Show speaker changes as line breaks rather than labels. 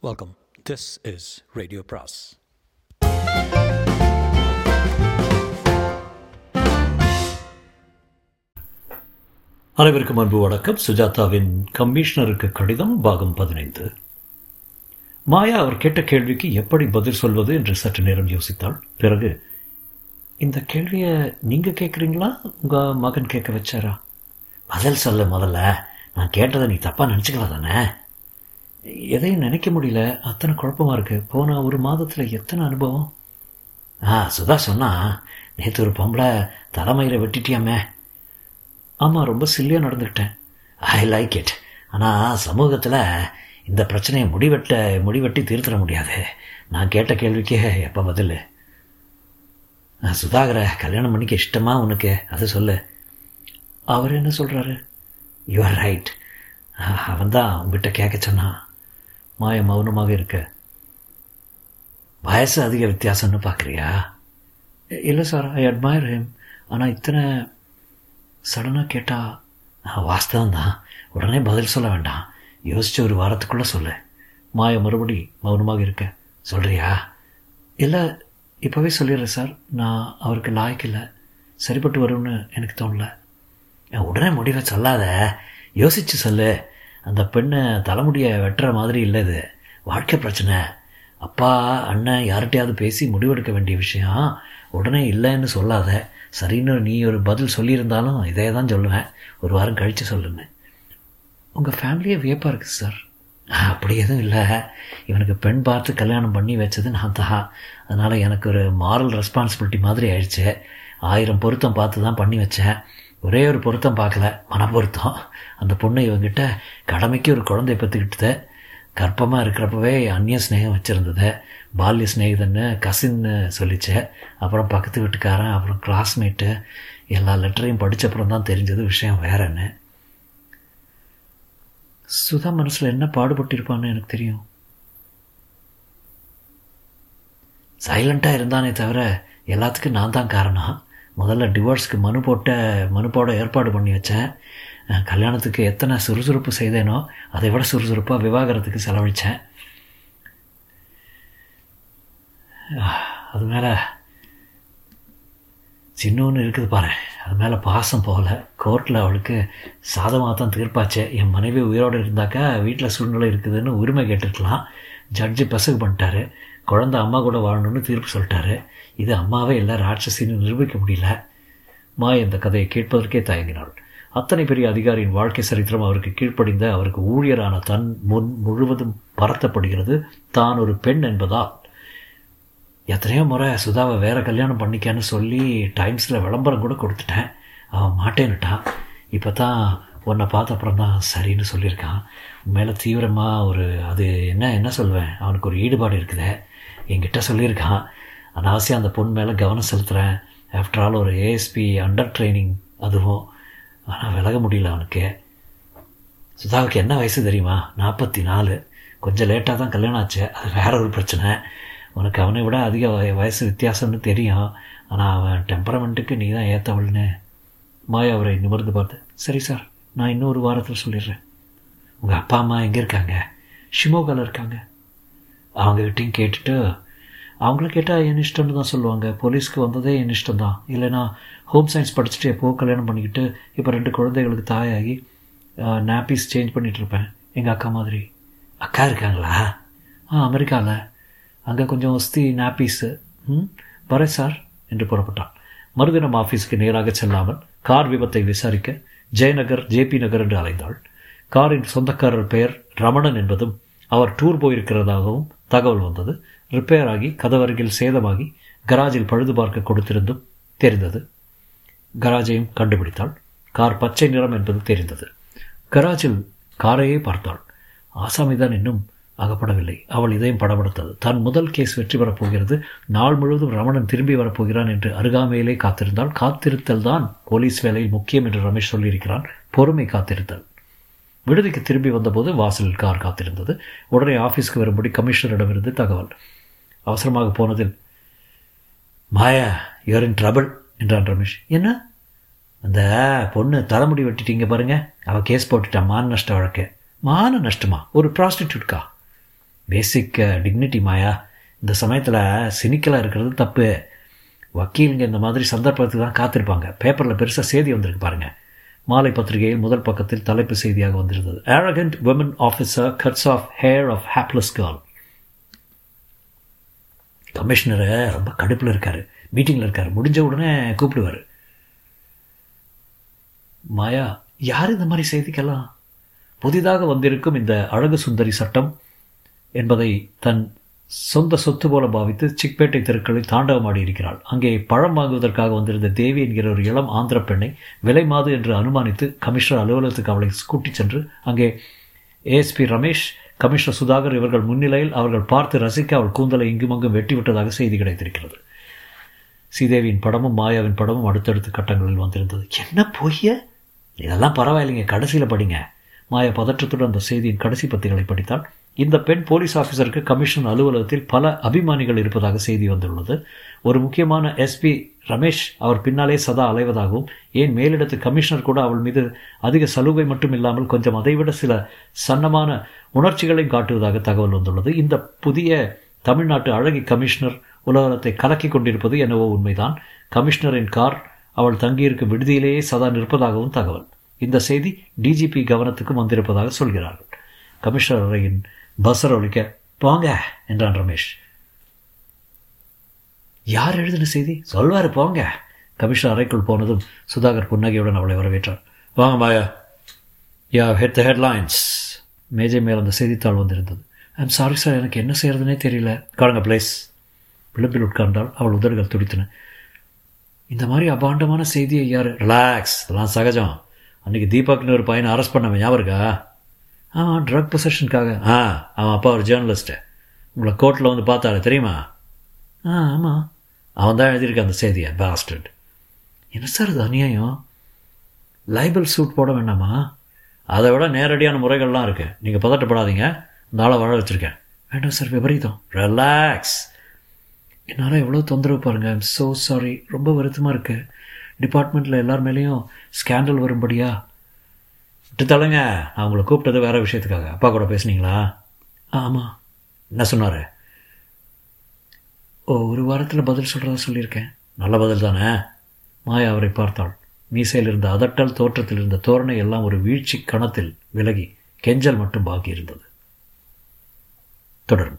Welcome this is radio பிராஸ்
அனைவருக்கும் அன்பு வணக்கம். சுஜாதாவின் கமிஷனருக்கு கடிதம் பாகம் பதினைந்து. மாயா அவர் கேட்ட கேள்விக்கு எப்படி பதில் சொல்வது என்று சற்று நேரம் யோசித்தாள். பிறகு இந்த கேள்வியை நீங்கள் கேட்குறீங்களா உங்கள் மகன் கேட்க வச்சாரா? பதில் சொல்ல முதல்ல. நான் கேட்டதை நீ தப்பாக நினச்சிக்கலாம் தானே எதையும் நினைக்க முடியல. அத்தனை குழப்பமா இருக்கு. போன ஒரு மாதத்துல எத்தனை அனுபவம்? ஆ சுதா சொன்னா நேற்று ஒரு பொம்பளை தலைமையில வெட்டிட்டியாமே. ஆமாம் ரொம்ப சில்லியாக நடந்துக்கிட்டேன். ஐ லைக் இட் ஆனால் சமூகத்தில் இந்த பிரச்சனையை முடிவெட்ட முடிவெட்டி தீர்த்திட முடியாது. நான் கேட்ட கேள்விக்கு எப்போ பதில்? சுதாகரை கல்யாணம் பண்ணிக்க இஷ்டமா உனக்கு? அது சொல்லு. அவர் என்ன சொல்கிறாரு யூ ஆர் ரைட் அவன் தான் உங்ககிட்ட கேட்க சொன்னான். மாய மௌனமாக இருக்க. வயசு அதிக வித்தியாசம்னு பார்க்குறியா? இல்லை சார் ஐ அட்மயர் ஹிம். ஆனால் இத்தனை சடனாக கேட்டா வாஸ்தவம் தான். உடனே பதில் சொல்ல வேண்டாம். யோசிச்சு ஒரு வாரத்துக்குள்ளே சொல்லு. மாய மறுபடி மௌனமாக இருக்க. சொல்கிறியா இல்லை இப்போவே சொல்லிடுறேன் சார். நான் அவருக்கு லாய்க்கு இல்லை. சரிப்பட்டு வரும்னு எனக்கு தோணல. உடனே முடிவை சொல்லாத. யோசிச்சு சொல்லு. அந்த பெண்ணை தலைமுடியை வெட்டுற மாதிரி இல்லை இது. வாழ்க்கை பிரச்சனை. அப்பா அண்ணன் யார்கிட்டையாவது பேசி முடிவெடுக்க வேண்டிய விஷயம் உடனே இல்லைன்னு சொல்லாத. சரின்னு நீ ஒரு பதில் சொல்லியிருந்தாலும் இதே தான் சொல்லுவேன். ஒரு வாரம் கழித்து சொல்லுங்க உங்கள் ஃபேமிலியே வியப்பாக இருக்குது சார் அப்படி எதுவும் இல்லை. இவனுக்கு பெண் பார்த்து கல்யாணம் பண்ணி வச்சது நான் தான். அதனால் எனக்கு ஒரு மாரல் ரெஸ்பான்சிபிலிட்டி மாதிரி ஆயிடுச்சு. ஆயிரம் பொருத்தம் பார்த்து தான் பண்ணி வச்சேன். ஒரே ஒரு பொருத்தம் பார்க்கல மன பொருத்தம் அந்த பொண்ணு இவங்கிட்ட கடமைக்கு ஒரு குழந்தை பற்றிக்கிட்டது கர்ப்பமாக இருக்கிறப்பவே அந்நிய ஸ்நேகம் வச்சுருந்தது. பால்ய ஸ்நேகிதன்னு கசின்னு சொல்லிச்சு. அப்புறம் பக்கத்து வீட்டுக்காரன் அப்புறம் கிளாஸ்மேட்டு எல்லா லெட்டரையும் படித்தப்புறம் தான் தெரிஞ்சது விஷயம் வேறன்னு. சுதா மனசில் என்ன பாடுபட்டிருப்பான்னு எனக்கு தெரியும். சைலண்ட்டாக இருந்தானே தவிர எல்லாத்துக்கும் நான் தான் காரணம். முதல்ல டிவோர்ஸ்க்கு மனு போட்ட மனு போட ஏற்பாடு பண்ணி வச்சேன். கல்யாணத்துக்கு எத்தனை சுறுசுறுப்பு செய்தேனோ அதை விட சுறுசுறுப்பாக விவாகரத்துக்கு செலவழித்தேன் அது மேலே சின்னொன்று இருக்குது பாரு. அது மேலே பாசம் போகலை. கோர்ட்டில் அவளுக்கு சாதமாக தான் தீர்ப்பாச்சே. என் மனைவி உயிரோடு இருந்தாக்கா வீட்டில் சூழ்நிலை இருக்குதுன்னு உரிமை கேட்டுருக்கலாம். ஜட்ஜி பசகு பண்ணிட்டாரு. குழந்த அம்மா கூட வாழணும்னு தீர்ப்பு சொல்லிட்டாரு. இது அம்மாவே இல்லை ராட்சசின்னு நிரூபிக்க முடியல. மா இந்த கதையை கேட்பதற்கே தயங்கினாள். அத்தனை பெரிய அதிகாரியின் வாழ்க்கை சரித்திரம் அவருக்கு கீழ்ப்படிந்த அவருக்கு ஊழியரான தன் முன் முழுவதும் பரத்தப்படுகிறது. தான் ஒரு பெண் என்பதால். எத்தனையோ முறை சுதாவை வேற கல்யாணம் பண்ணிக்கன்னு சொல்லி டைம்ஸில் விளம்பரம் கூட கொடுத்துட்டேன். அவன் மாட்டேன்னுட்டான் இப்போ தான் உன்னை பார்த்த அப்புறம் தான் சரின்னு சொல்லியிருக்கான். மேலே தீவிரமாக ஒரு அது என்ன என்ன சொல்வேன்? அவனுக்கு ஒரு ஈடுபாடு இருக்குதே. என்கிட்ட சொல்லியிருக்கான். அனாவசியம் அந்த பொண்ணு மேலே கவனம் செலுத்துகிறேன் ஆஃப்டர் ஆல் ஒரு ஏஎஸ்பி அண்டர் ட்ரைனிங் அதுவும். ஆனால் விலக முடியல அவனுக்கு. சுதாவுக்கு என்ன வயசு தெரியுமா? நாற்பத்தி நாலு கொஞ்சம் லேட்டாக தான் கல்யாணம் ஆச்சு. அது வேற ஒரு பிரச்சனை. உனக்கு அவனை விட அதிக வயசு வித்தியாசம்னு தெரியும். ஆனால் அவன் டெம்பரமெண்ட்டுக்கு நீ தான் ஏற்றவள்னு மாயா அவரை நிமிர்ந்து பார்த்து சரி சார் நான் இன்னொரு வாரத்தில் சொல்லிடுறேன். உங்கள் அப்பா அம்மா எங்கே இருக்காங்க? ஷிமோகாவில் இருக்காங்க. அவங்ககிட்டையும் கேட்டுட்டு அவங்கள கேட்டால் என் இஷ்டம்னு தான் சொல்லுவாங்க. போலீஸ்க்கு வந்ததே என் இஷ்டம் தான். இல்லைனா ஹோம் சயின்ஸ் படிச்சுட்டு எப்போ கல்யாணம் பண்ணிக்கிட்டு இப்போ ரெண்டு குழந்தைகளுக்கு தாயாகி நாப்பீஸ் சேஞ்ச் பண்ணிகிட்டு இருப்பேன். எங்கள் அக்கா மாதிரி. அக்கா இருக்காங்களா? ஆ அமெரிக்காவில் அங்கே கொஞ்சம் ஒஸ்தி நாப்பீஸு ம் வரேன் சார் என்று புறப்பட்டான். மறுதினம் ஆஃபீஸுக்கு நேராக செல்லாமல் கார் விபத்தை விசாரிக்க ஜெயநகர் ஜேபி நகர் என்று அலைந்தாள் காரின் சொந்தக்காரர் பெயர் ரமணன் என்பதும் அவர் டூர் போயிருக்கிறதாகவும் தகவல் வந்தது. ரிப்பேர் ஆகி கதவருகில் சேதமாகி கராஜில் பழுது பார்க்க கொடுத்திருந்தும் தெரிந்தது. கராஜையும் கண்டுபிடித்தாள். கார் பச்சை நிறம் என்பது தெரிந்தது. கராஜில் காரையே பார்த்தாள். ஆசாமிதான் இன்னும் அகப்படவில்லை. அவள் இதையும் படப்படுத்தது தன் முதல் கேஸ் வெற்றி பெறப் போகிறது. நாள் முழுவதும் ரமணன் திரும்பி வரப்போகிறான் என்று அருகாமையிலே காத்திருந்தால் காத்திருத்தல் தான் போலீஸ் வேலையில் முக்கியம் என்று ரமேஷ் சொல்லியிருக்கிறான். பொறுமை காத்திருத்தல். விடுதிக்கு திரும்பி வந்தபோது வாசலில் கார் காத்திருந்தது. உடனே ஆஃபீஸ்க்கு வரும்படி கமிஷனரிடமிருந்து தகவல். அவசரமாக போனதில் மாயா யூஆர் இன் ட்ரபிள் என்றான் ரமேஷ். என்ன? அந்த பொண்ணு தலைமுடி வெட்டிட்டீங்க பாருங்க. அவள் கேஸ் போட்டுட்டான் மான நஷ்ட வழக்கு. மான நஷ்டமா? ஒரு ப்ராஸ்டிடியூட்கா பேசிக் டிக்னிட்டி மாயா. இந்த சமயத்தில் சினிக்கலாக இருக்கிறது தப்பு. வக்கீலுங்க இந்த மாதிரி சந்தர்ப்பத்துக்கு தான் காத்திருப்பாங்க. பேப்பரில் பெருசாக செய்தி வந்திருக்கு பாருங்கள் மாலை பத்திரிகையில் முதல் பக்கத்தில் தலைப்பு செய்தியாக வந்திருந்தது. Arrogant women officer cuts off hair of hapless girl commissioner ரொம்ப கடுப்பில் இருக்கார். மீட்டிங்கில் இருக்கார். முடிஞ்ச உடனே கூப்பிடுவார். மாயா யார் இந்த மாதிரி செய்திக்கெல்லாம்? புதிதாக வந்திருக்கும் இந்த அழகு சுந்தரி சட்டம் என்பதை தன் சொந்த சொத்து போல பாவித்து சிக்பேட்டை தெருக்களில் தாண்டவமாடி இருக்கிறாள் அங்கே பழம் வாங்குவதற்காக வந்திருந்த தேவி என்கிற ஒரு இளம் ஆந்திர பெண்ணை விலை மாது என்று அனுமானித்து கமிஷனர் அலுவலகத்துக்கு அவளை கூட்டிச் சென்று அங்கே ஏஎஸ்பி ரமேஷ் கமிஷனர் சுதாகர் இவர்கள் முன்னிலையில் அவர்கள் பார்த்து ரசிக்க அவள் கூந்தலை இங்குமங்கும் வெட்டிவிட்டதாக செய்தி கிடைத்திருக்கிறது. ஸ்ரீதேவியின் படமும் மாயாவின் படமும் அடுத்தடுத்த கட்டங்களில் வந்திருந்தது. என்ன பொய்ய? இதெல்லாம் பரவாயில்லைங்க கடைசியில் படிங்க. மாயா பதற்றத்துடன் அந்த செய்தியின் கடைசி பத்திகளை படித்தால் இந்த பெண் போலீஸ் ஆஃபீஸருக்கு கமிஷன் அலுவலகத்தில் பல அபிமானிகள் இருப்பதாக செய்தி வந்துள்ளது. ஒரு முக்கியமான எஸ்பி ரமேஷ் அவர் பின்னாலே சதா அலைவதாகவும் ஏன் மேலிடத்து கமிஷனர் கூட அவள் மீது அதிக சலுகை மட்டும் இல்லாமல் கொஞ்சம் அதைவிட சில சன்னமான உணர்ச்சிகளையும் காட்டுவதாக தகவல் வந்துள்ளது. இந்த புதிய தமிழ்நாட்டு அழகி கமிஷனர் உலகத்தை கலக்கி கொண்டிருப்பது என்னவோ உண்மைதான். கமிஷனரின் கார் அவள் தங்கியிருக்கும் விடுதியிலேயே சதா நிற்பதாகவும் தகவல். இந்த செய்தி டிஜிபி கவனத்துக்கும் வந்திருப்பதாக சொல்கிறார்கள். கமிஷனர் அறையின் பஸ்ஸர் ஒழிக்க போங்க என்றான் ரமேஷ். யார் எழுதின செய்தி? சொல்வார் போங்க. கமிஷனர் அறைக்குள் போனதும் சுதாகர் புன்னகையுடன் அவளை வரவேற்றார். வாங்க மாயா. யா ஹெட் த ஹெட்லைன்ஸ் மேஜை மேல் அந்த செய்தித்தாள் வந்திருந்தது. ஐம் சாரி சார் எனக்கு என்ன செய்யறதுனே தெரியல. காணுங்க பிளேஸ் விளிம்பில் உட்கார்ந்தால் அவள் உதடுகள் துடித்தன. இந்த மாதிரி அபாண்டமான செய்தியை யார்? ரிலாக்ஸ் இதெல்லாம் சகஜம். அன்றைக்கி தீபக்னு ஒரு பையனை அரெஸ்ட் பண்ணவன் ஞாபகம் இருக்கா? ஆமாம் ட்ரக் பொசஷனுக்காக ஆ அவன் அப்பா ஒரு ஜேர்னலிஸ்ட்டு உங்களை கோர்ட்டில் வந்து பார்த்தாரு தெரியுமா? ஆ ஆமாம் அவன் தான் எழுதியிருக்கான் அந்த செய்தியை பாஸ்டர்ட் என்ன சார் அது அநியாயம்? லைபல் சூட் போட வேண்டாமா? அதை விட நேரடியான முறைகள்லாம் இருக்குது நீங்கள் பதட்டப்படாதீங்க. இந்த ஆளை வாழ வச்சுருக்கேன். வேண்டாம் சார் விபரீதம். ரிலாக்ஸ் என்னால் எவ்வளோ தொந்தரவு பாருங்கள் ஐம் ஸோ சாரி ரொம்ப வருத்தமாக இருக்குது டிபார்ட்மெண்ட்டில் எல்லார் மேலேயும் ஸ்கேண்டல் வரும்படியா? விட்டு தள்ளுங்க. நான் உங்களை கூப்பிட்டது வேறு விஷயத்துக்காக. அப்பா கூட பேசுனீங்களா? ஆமாம் என்ன சொன்னார்? ஓ ஒரு வாரத்தில் பதில் சொல்கிறதா சொல்லியிருக்கேன். நல்ல பதில் தானே? மாயா அவரை பார்த்தாள். மீசையில் இருந்த அதட்டல் தோற்றத்தில் இருந்த தோரணை எல்லாம் ஒரு வீழ்ச்சி கணத்தில் விலகி கெஞ்சல் மட்டும் பாக்கி இருந்தது தொடரும்.